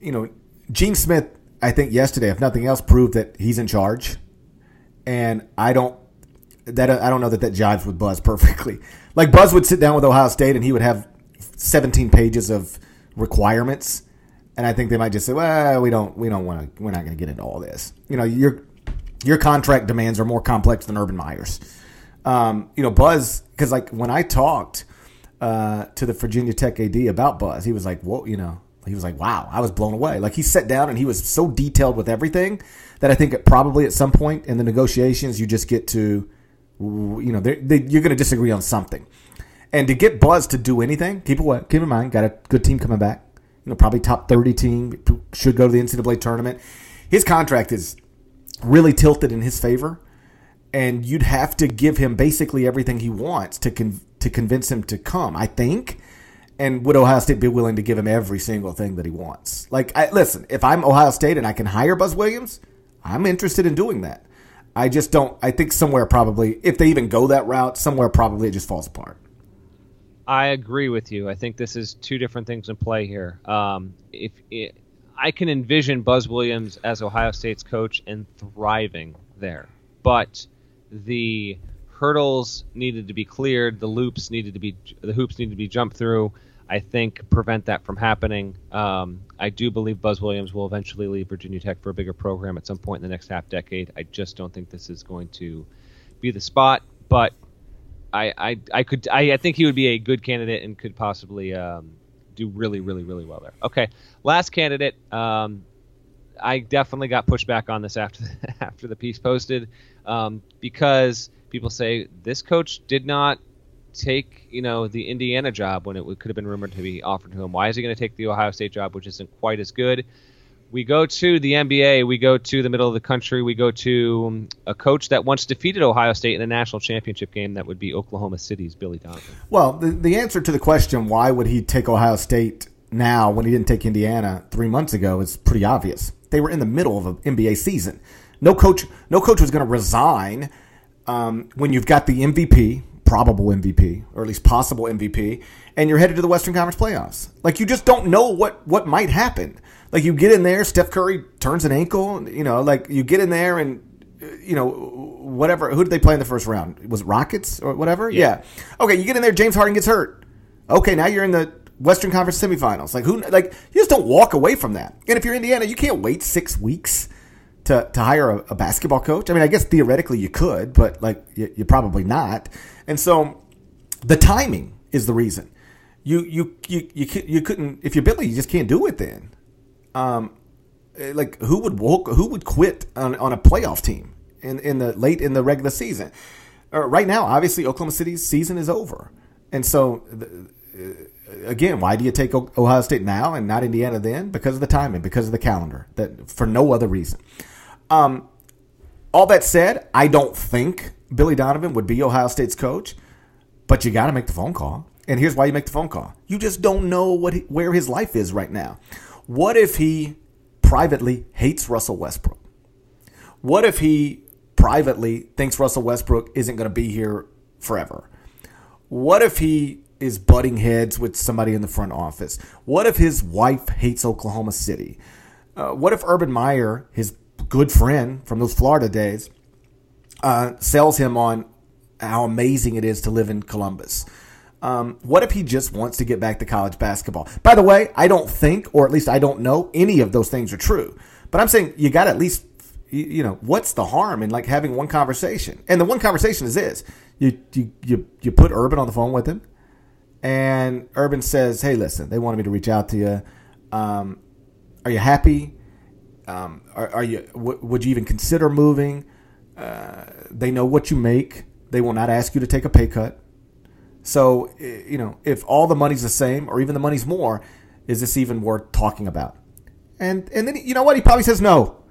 you know, Gene Smith. I think yesterday, if nothing else, proved that he's in charge, and I don't that I don't know that that jives with Buzz [laughs] perfectly. Like Buzz would sit down with Ohio State and he would have 17 pages of requirements, and I think they might just say, "Well, we don't, we don't want to, we're not going to get into all this." You know, your your contract demands are more complex than Urban Meyer's. Um, you know, Buzz, because like when I talked uh, to the Virginia Tech AD about Buzz, he was like, "Whoa," you know, he was like, "Wow," I was blown away. Like he sat down and he was so detailed with everything that I think it probably at some point in the negotiations you just get to you know, they, you're going to disagree on something. And to get Buzz to do anything, keep away, keep in mind, got a good team coming back. You know, probably top 30 team, should go to the NCAA tournament. His contract is really tilted in his favor, and you'd have to give him basically everything he wants to con- to convince him to come. I think. And would Ohio State be willing to give him every single thing that he wants? Like, I, listen, if I'm Ohio State and I can hire Buzz Williams, I'm interested in doing that. I just don't. I think somewhere probably, if they even go that route, somewhere probably it just falls apart. I agree with you. I think this is two different things in play here. Um, if it, I can envision Buzz Williams as Ohio State's coach and thriving there, but the hurdles needed to be cleared, the loops needed to be, the hoops needed to be jumped through. I think prevent that from happening. Um, I do believe Buzz Williams will eventually leave Virginia Tech for a bigger program at some point in the next half decade. I just don't think this is going to be the spot, but I I, I could I, I think he would be a good candidate and could possibly um, do really really really well there. Okay, last candidate. Um, I definitely got pushed back on this after the, [laughs] after the piece posted um, because people say this coach did not take you know the Indiana job when it could have been rumored to be offered to him? Why is he going to take the Ohio State job, which isn't quite as good? We go to the NBA. We go to the middle of the country. We go to um, a coach that once defeated Ohio State in a national championship game. That would be Oklahoma City's Billy Donovan. Well, the, the answer to the question why would he take Ohio State now when he didn't take Indiana three months ago is pretty obvious. They were in the middle of an NBA season. No coach, no coach was going to resign um, when you've got the MVP, probable MVP or at least possible MVP, and you're headed to the Western Conference playoffs. Like you just don't know what what might happen. Like you get in there, Steph Curry turns an ankle. You know, like you get in there and uh, you know whatever. Who did they play in the first round? Was it Rockets or whatever? Yeah. yeah. Okay, you get in there. James Harden gets hurt. Okay, now you're in the Western Conference semifinals. Like who? Like you just don't walk away from that. And if you're Indiana, you can't wait six weeks to, to hire a, a, basketball coach? I mean, I guess theoretically you could, but like you, you're probably not. And so the timing is the reason. You you you you, you couldn't if you're Billy, you just can't do it then. Um, like who would walk, who would quit on, on a playoff team in in the late in the regular season? Uh, right now, obviously, Oklahoma City's season is over, and so. The, uh, again, why do you take Ohio State now and not Indiana then? Because of the timing, because of the calendar, that for no other reason. Um, all that said, I don't think Billy Donovan would be Ohio State's coach, but you got to make the phone call. And here's why you make the phone call: you just don't know what he, where his life is right now. What if he privately hates Russell Westbrook? What if he privately thinks Russell Westbrook isn't going to be here forever? What if he is butting heads with somebody in the front office? What if his wife hates Oklahoma City? Uh, what if Urban Meyer, his good friend from those Florida days, uh, sells him on how amazing it is to live in Columbus. Um, what if he just wants to get back to college basketball? By the way, I don't think, or at least I don't know, any of those things are true. But I'm saying you got to at least you, know, what's the harm in like having one conversation? And the one conversation is this: you you you you put Urban on the phone with him, and Urban says, "Hey, listen, they wanted me to reach out to you. Um, are you happy? Um, are, are, you? W- would you even consider moving? Uh, they know what you make. They will not ask you to take a pay cut. So, you know, if all the money's the same, or even the money's more, is this even worth talking about? And and then you know what? He probably says no.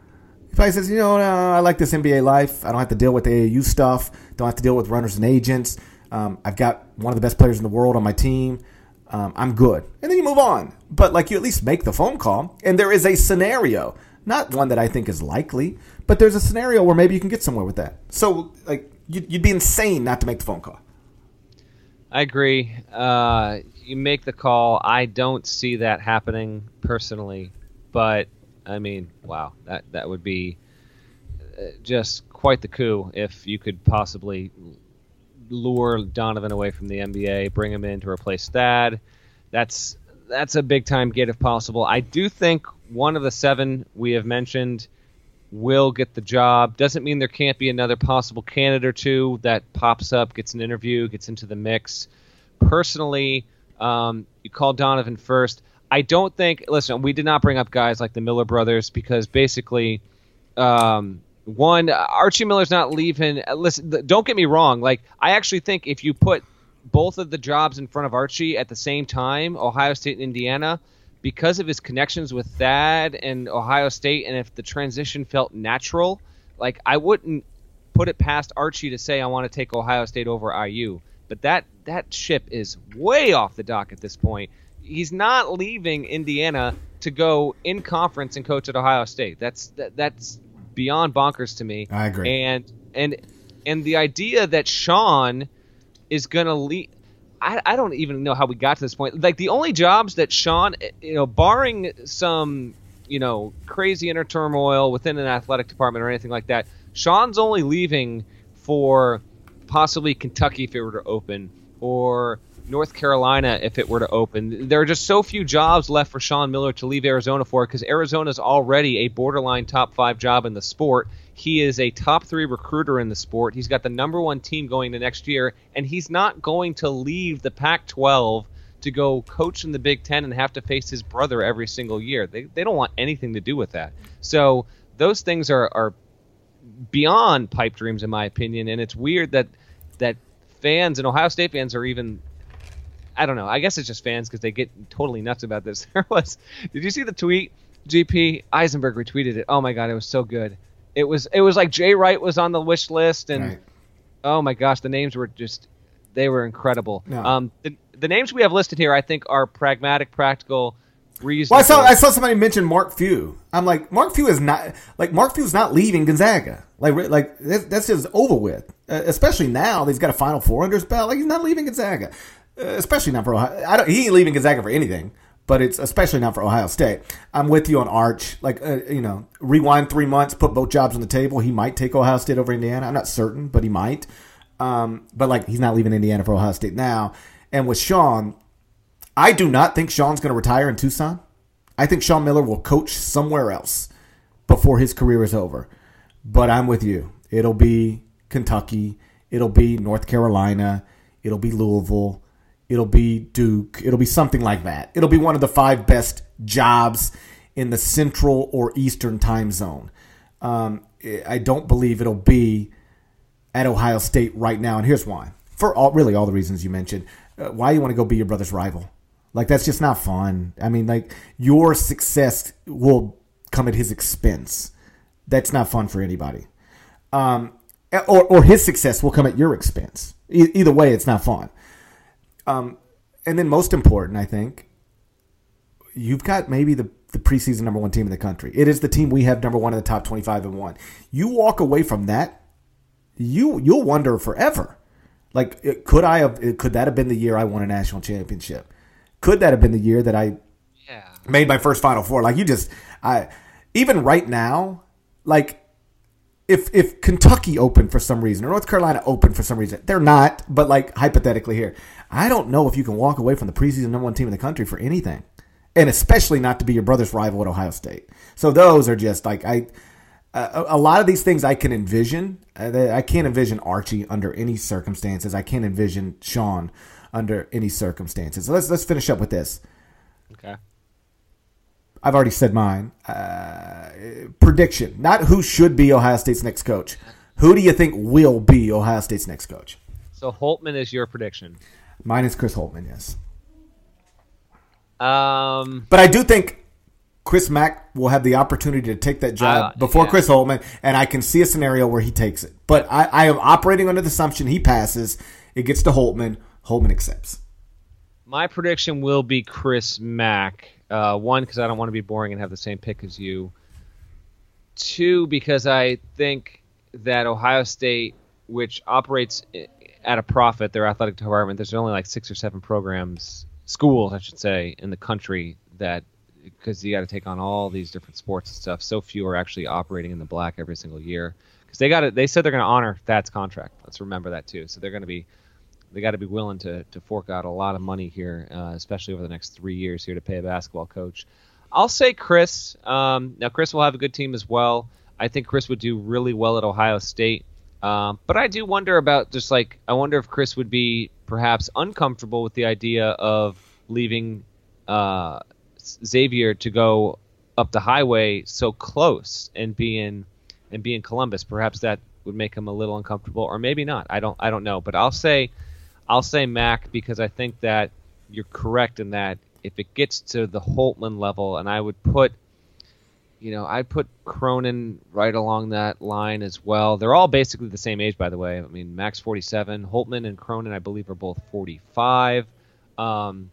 He probably says, you know, no, I like this NBA life. I don't have to deal with the AAU stuff. Don't have to deal with runners and agents. Um, I've got one of the best players in the world on my team. Um, I'm good. And then you move on. But like you at least make the phone call. And there is a scenario, not one that I think is likely, but there's a scenario where maybe you can get somewhere with that. So like you'd, be insane not to make the phone call. I agree. Uh, you make the call. I don't see that happening personally, but I mean, wow, that that would be uh, just quite the coup if you could possibly lure Donovan away from the NBA, bring him in to replace Thad. That's that's a big time get if possible. I do think one of the seven we have mentioned will get the job. Doesn't mean there can't be another possible candidate or two that pops up, gets an interview, gets into the mix. Personally, um, you call Donovan first. I don't think. Listen, we did not bring up guys like the Miller brothers because basically, um, one Archie Miller's not leaving. Listen, don't get me wrong. Like I actually think if you put both of the jobs in front of Archie at the same time, Ohio State and Indiana, because of his connections with Thad and Ohio State, and if the transition felt natural, like I wouldn't put it past Archie to say I want to take Ohio State over IU. But that that ship is way off the dock at this point. He's not leaving Indiana to go in conference and coach at Ohio State. That's that, that's beyond bonkers to me. I agree. And and and the idea that Sean is going to leave. I, I don't even know how we got to this point. Like the only jobs that Sean, eh, you know, barring some, you know, crazy inner turmoil within an athletic department or anything like that, Sean's only leaving for possibly Kentucky if it were to open or North Carolina if it were to open. There are just so few jobs left for Sean Miller to leave Arizona for because Arizona is already a borderline top five job in the sport. He is a top three recruiter in the sport. He's got the number one team going to next year, and he's not going to leave the Pac 12 to go coach in the Big Ten and have to face his brother every single year. They, they don't want anything to do with that. So those things are, are beyond pipe dreams, in my opinion, and it's weird that that fans and Ohio State fans are even I don't know. I guess it's just fans because they get totally nuts about this. [laughs] There was. Did you see the tweet? GP Eisenberg retweeted it. Oh my god, it was so good. It was it was like Jay Wright was on the wish list, and right. oh my gosh, the names were just they were incredible. No. Um, the, the names we have listed here, I think, are pragmatic, practical, reasonable. Well, I saw I saw somebody mention Mark Few. I'm like, Mark Few is not like Mark Few's not leaving Gonzaga. Like like that's just over with. Uh, especially now, he's got a Final Four under his belt. Like he's not leaving Gonzaga. Uh, especially not for Ohio. I don't, he ain't leaving Gonzaga for anything, but it's especially not for Ohio State. I'm with you on Arch. Like, uh, you know, rewind three months, put both jobs on the table. He might take Ohio State over Indiana. I'm not certain, but he might. Um, but like, he's not leaving Indiana for Ohio State now. And with Sean, I do not think Sean's going to retire in Tucson. I think Sean Miller will coach somewhere else before his career is over. But I'm with you. It'll be Kentucky. It'll be North Carolina. It'll be Louisville. It'll be Duke. It'll be something like that. It'll be one of the five best jobs in the central or eastern time zone. Um, I don't believe it'll be at Ohio State right now, and here's why. For all, really all the reasons you mentioned, uh, why you want to go be your brother's rival? Like that's just not fun. I mean, like your success will come at his expense. That's not fun for anybody. Um, or or his success will come at your expense. E- either way, it's not fun. Um, and then most important, I think, you've got maybe the, the preseason number one team in the country. It is the team we have number one in the top 25 and one. You walk away from that, you, you'll wonder forever. Like, could I have, could that have been the year I won a national championship? Could that have been the year that I yeah. made my first Final Four? Like, you just, I, even right now, like, if if Kentucky opened for some reason or North Carolina opened for some reason, they're not. But like hypothetically here, I don't know if you can walk away from the preseason number one team in the country for anything, and especially not to be your brother's rival at Ohio State. So those are just like I, uh, a, lot of these things I can envision. Uh, I can't envision Archie under any circumstances. I can't envision Sean under any circumstances. So let's let's finish up with this. Okay. I've already said mine. Uh, prediction, not who should be Ohio State's next coach. Who do you think will be Ohio State's next coach? So Holtmann is your prediction. Mine is Chris Holtmann, Yes. Um, but I do think Chris Mack will have the opportunity to take that job uh, before yeah. Chris Holtmann, and I can see a scenario where he takes it. But I, I am operating under the assumption he passes. It gets to Holtmann. Holtmann accepts. My prediction will be Chris Mack. Uh, one, because I don't want to be boring and have the same pick as you. Two, because I think that Ohio State, which operates at a profit, their athletic department, there's only like six or seven programs, schools, I should say, in the country that because you got to take on all these different sports and stuff. So few are actually operating in the black every single year because they got it. They said they're going to honor Thad's contract. Let's remember that too. So they're going to be they got to be willing to to fork out a lot of money here, uh, especially over the next three years here to pay a basketball coach. I'll say Chris. Um, now Chris will have a good team as well. I think Chris would do really well at Ohio State. Um, but I do wonder about just like I wonder if Chris would be perhaps uncomfortable with the idea of leaving uh, Xavier to go up the highway so close and be in and be in Columbus. Perhaps that would make him a little uncomfortable, or maybe not. I don't I don't know. But I'll say I'll say Mack because I think that you're correct in that if it gets to the Holtmann level, and I would put, you know, I'd put Cronin right along that line as well. They're all basically the same age, by the way. I mean, Mack's 47, Holtmann and Cronin, I believe, are both 45. Um,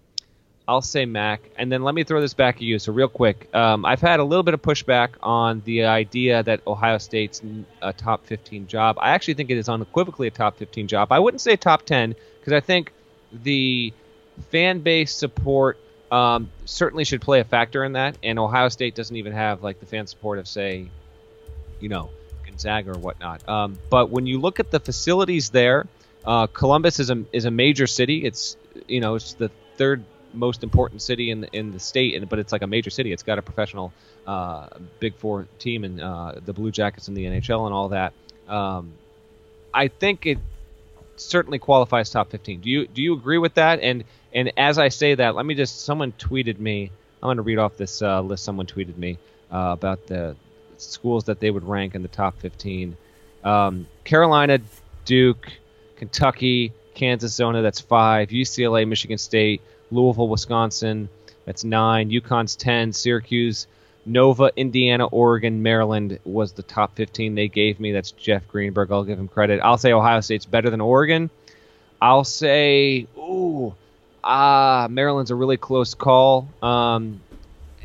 I'll say Mack, and then let me throw this back at you. So real quick, um, I've had a little bit of pushback on the idea that Ohio State's a top 15 job. I actually think it is unequivocally a top 15 job. I wouldn't say top 10 because I think the fan base support um, certainly should play a factor in that. And Ohio State doesn't even have like the fan support of say, you know, Gonzaga or whatnot. Um, but when you look at the facilities there, uh, Columbus is a is a major city. It's you know it's the third most important city in the, in the state, and but it's like a major city. It's got a professional uh, Big Four team and uh, the Blue Jackets in the NHL and all that. Um, I think it certainly qualifies top 15. Do you do you agree with that? And and as I say that, let me just someone tweeted me. I'm going to read off this uh, list. Someone tweeted me uh, about the schools that they would rank in the top 15. Um, Carolina, Duke, Kentucky, Kansas, Zona. That's five. UCLA, Michigan State, Louisville, Wisconsin. That's nine. UConn's ten. Syracuse, Nova, Indiana, Oregon, Maryland was the top 15 they gave me. That's Jeff Greenberg. I'll give him credit. I'll say Ohio State's better than Oregon. I'll say, ooh, ah, Maryland's a really close call. Um,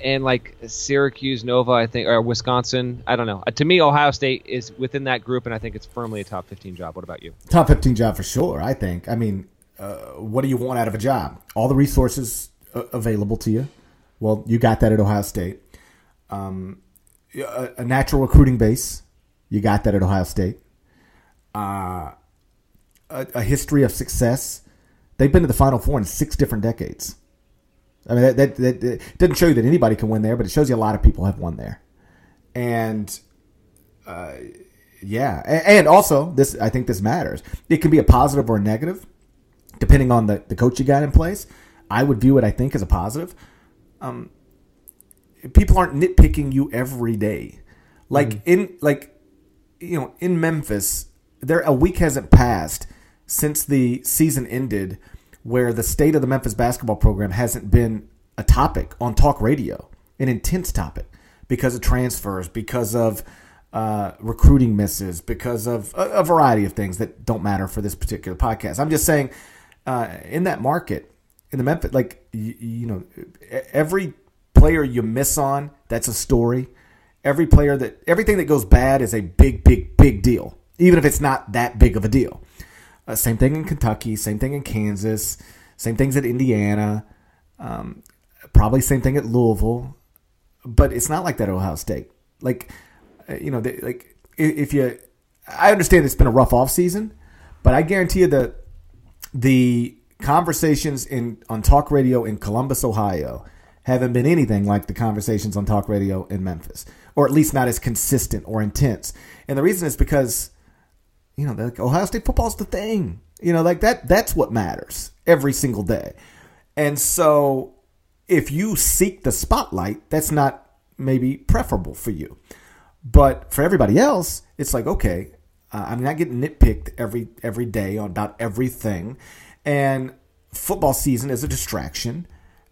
and like Syracuse, Nova, I think, or Wisconsin, I don't know. Uh, to me, Ohio State is within that group, and I think it's firmly a top 15 job. What about you? Top 15 job for sure, I think. I mean, uh, what do you want out of a job? All the resources uh, available to you. Well, you got that at Ohio State um, a, a, natural recruiting base. You got that at Ohio State. Uh, a, a, history of success. They've been to the Final Four in six different decades. I mean, that, that, that, that doesn't show you that anybody can win there, but it shows you a lot of people have won there. And uh, yeah, and, and also this, I think this matters. It can be a positive or a negative, depending on the, the coach you got in place. I would view it, I think, as a positive. Um, people aren't nitpicking you every day. Like mm. in like you know in Memphis, there a week hasn't passed since the season ended where the state of the Memphis basketball program hasn't been a topic on talk radio, an intense topic because of transfers, because of uh, recruiting misses, because of a, a, variety of things that don't matter for this particular podcast. I'm just saying, uh, in that market, in the Memphis, like you, you know, every player you miss on, that's a story. Every player that everything that goes bad is a big, big, big deal, even if it's not that big of a deal. Uh, same thing in Kentucky, same thing in Kansas, same things at Indiana, um, probably same thing at Louisville, but it's not like that at Ohio State. Like, uh, you know, they, like if you, I understand it's been a rough off season, but I guarantee you that the conversations in on talk radio in Columbus, Ohio, haven't been anything like the conversations on talk radio in Memphis, or at least not as consistent or intense. And the reason is because, you know, like Ohio State football's the thing. You know, like that. That's what matters every single day. And so, if you seek the spotlight, that's not maybe preferable for you. But for everybody else, it's like okay, uh, I'm not getting nitpicked every every day on about everything, and football season is a distraction.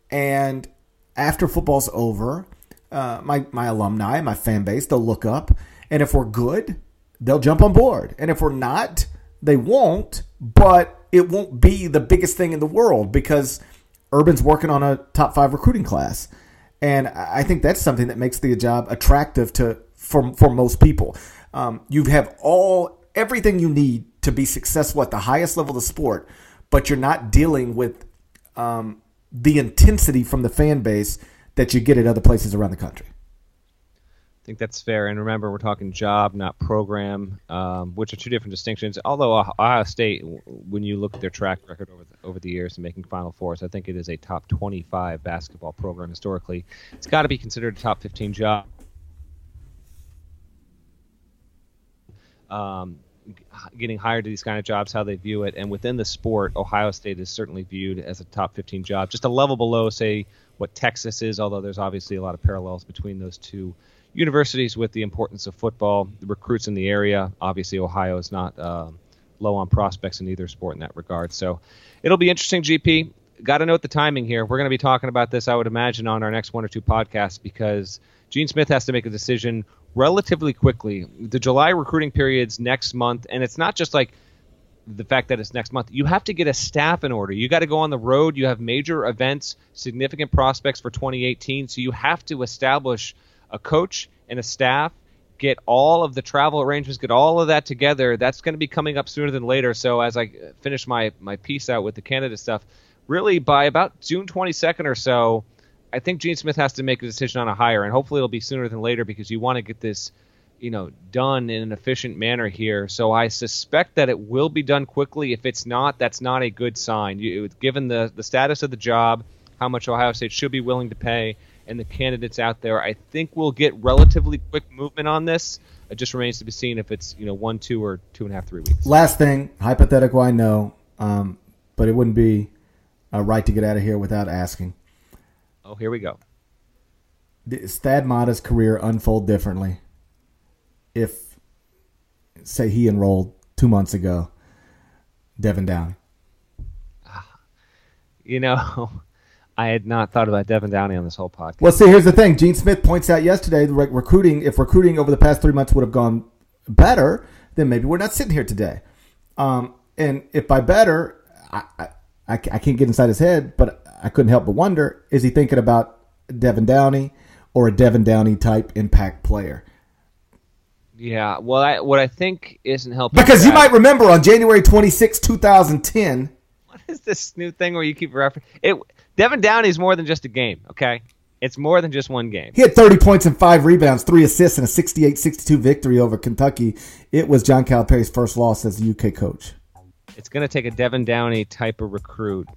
And after football's over, uh, my my alumni, my fan base, they'll look up, and if we're good, they'll jump on board, and if we're not, they won't. But it won't be the biggest thing in the world because Urban's working on a top five recruiting class, and I think that's something that makes the job attractive to for for most people. Um, you have all everything you need to be successful at the highest level of the sport, but you're not dealing with um, the intensity from the fan base that you get at other places around the country. I think that's fair. And remember, we're talking job, not program, um, which are two different distinctions. Although Ohio State, when you look at their track record over the, over the years and making Final Fours, I think it is a top 25 basketball program historically. It's got to be considered a top 15 job. Um, getting hired to these kind of jobs, how they view it, and within the sport, Ohio State is certainly viewed as a top 15 job, just a level below, say, what Texas is. Although there's obviously a lot of parallels between those two universities with the importance of football, the recruits in the area. Obviously, Ohio is not uh, low on prospects in either sport in that regard. So it'll be interesting, GP. Got to note the timing here. We're going to be talking about this, I would imagine, on our next one or two podcasts because Gene Smith has to make a decision relatively quickly. The July recruiting period's next month, and it's not just like the fact that it's next month. You have to get a staff in order. You got to go on the road. You have major events, significant prospects for 2018. So you have to establish a coach and a staff, get all of the travel arrangements, get all of that together. That's going to be coming up sooner than later. So as I finish my my piece out with the Canada stuff, really by about June 22nd or so, I think Gene Smith has to make a decision on a hire, and hopefully it'll be sooner than later because you want to get this, you know, done in an efficient manner here. So I suspect that it will be done quickly. If it's not, that's not a good sign. You, given the the status of the job, how much Ohio State should be willing to pay, and the candidates out there, I think we'll get relatively quick movement on this. It just remains to be seen if it's you know one, two, or two and a half, three weeks. Last thing, hypothetical, I know, um, but it wouldn't be uh, right to get out of here without asking. Oh, here we go. Did Thad Matta's career unfold differently if, say, he enrolled two months ago, Devan Downey? You know, [laughs] I had not thought about Devan Downey on this whole podcast. Well, see, here's the thing. Gene Smith points out yesterday the recruiting, if recruiting over the past three months would have gone better, then maybe we're not sitting here today. Um, and if by better, I, I, I can't get inside his head, but I couldn't help but wonder: is he thinking about Devan Downey or a Devan Downey type impact player? Yeah, well, I, what I think isn't helping because you might remember on January 26, 2010. What is this new thing where you keep referencing it? Devan Downey is more than just a game, okay? It's more than just one game. He had 30 points and five rebounds, three assists, and a 68-62 victory over Kentucky. It was John Calipari's first loss as the UK coach. It's going to take a Devan Downey type of recruit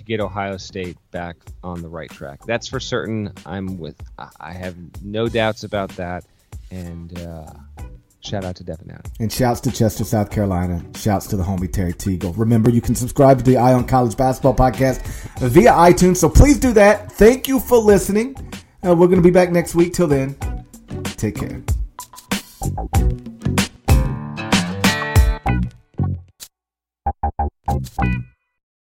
to get Ohio State back on the right track. That's for certain. I'm with. I have no doubts about that. And uh, shout out to Devan Downey. And shouts to Chester, South Carolina. Shouts to the homie Terry Teagle. Remember, you can subscribe to the Eye on College Basketball Podcast via iTunes. So please do that. Thank you for listening. Uh, we're going to be back next week. Till then, take care.